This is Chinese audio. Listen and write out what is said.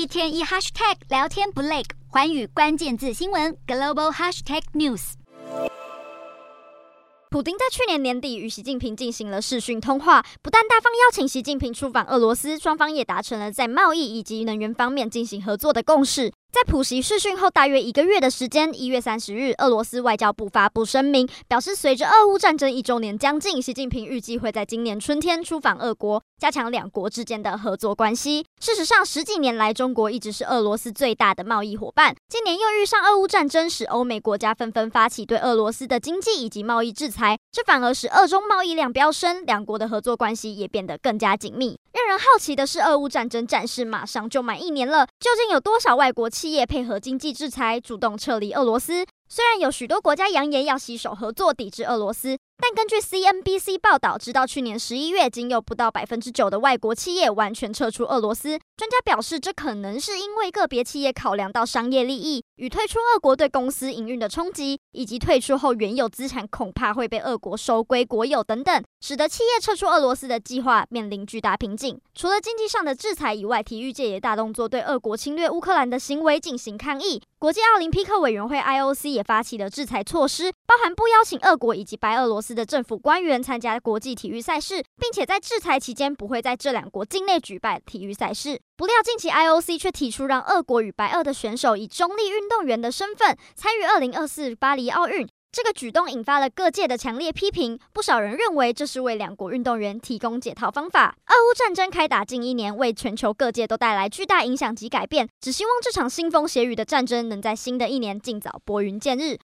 一天一 hashtag 聊天不累，环宇关键字新闻 global hashtag news。普京在去年年底与习近平进行了视讯通话，不但大方邀请习近平出访俄罗斯，双方也达成了在贸易以及能源方面进行合作的共识。在普习视讯后大约一个月的时间，一月三十日，俄罗斯外交部发布声明，表示随着俄乌战争一周年将近，习近平预计会在今年春天出访俄国，加强两国之间的合作关系。事实上，十几年来，中国一直是俄罗斯最大的贸易伙伴。今年又遇上俄乌战争，使欧美国家纷纷发起对俄罗斯的经济以及贸易制裁，这反而使俄中贸易量飙升，两国的合作关系也变得更加紧密。让人好奇的是，俄乌战争战事马上就满一年了，究竟有多少外国企业配合经济制裁，主动撤离俄罗斯？虽然有许多国家扬言要携手合作抵制俄罗斯，但根据 CNBC 报道，直到去年十一月，仅有不到百分之九的外国企业完全撤出俄罗斯。专家表示，这可能是因为个别企业考量到商业利益与退出俄国对公司营运的冲击，以及退出后原有资产恐怕会被俄国收归国有等等，使得企业撤出俄罗斯的计划面临巨大瓶颈。除了经济上的制裁以外，体育界也大动作对俄国侵略乌克兰的行为进行抗议。国际奥林匹克委员会 IOC 也发起了制裁措施，包含不邀请俄国以及白俄罗斯的政府官员参加国际体育赛事，并且在制裁期间不会在这两国境内举办体育赛事。不料，近期 IOC 却提出让俄国与白俄的选手以中立运动员的身份参与二零二四巴黎奥运。这个举动引发了各界的强烈批评，不少人认为这是为两国运动员提供解套方法。俄乌战争开打近一年，为全球各界都带来巨大影响及改变。只希望这场腥风血雨的战争能在新的一年尽早拨云见日。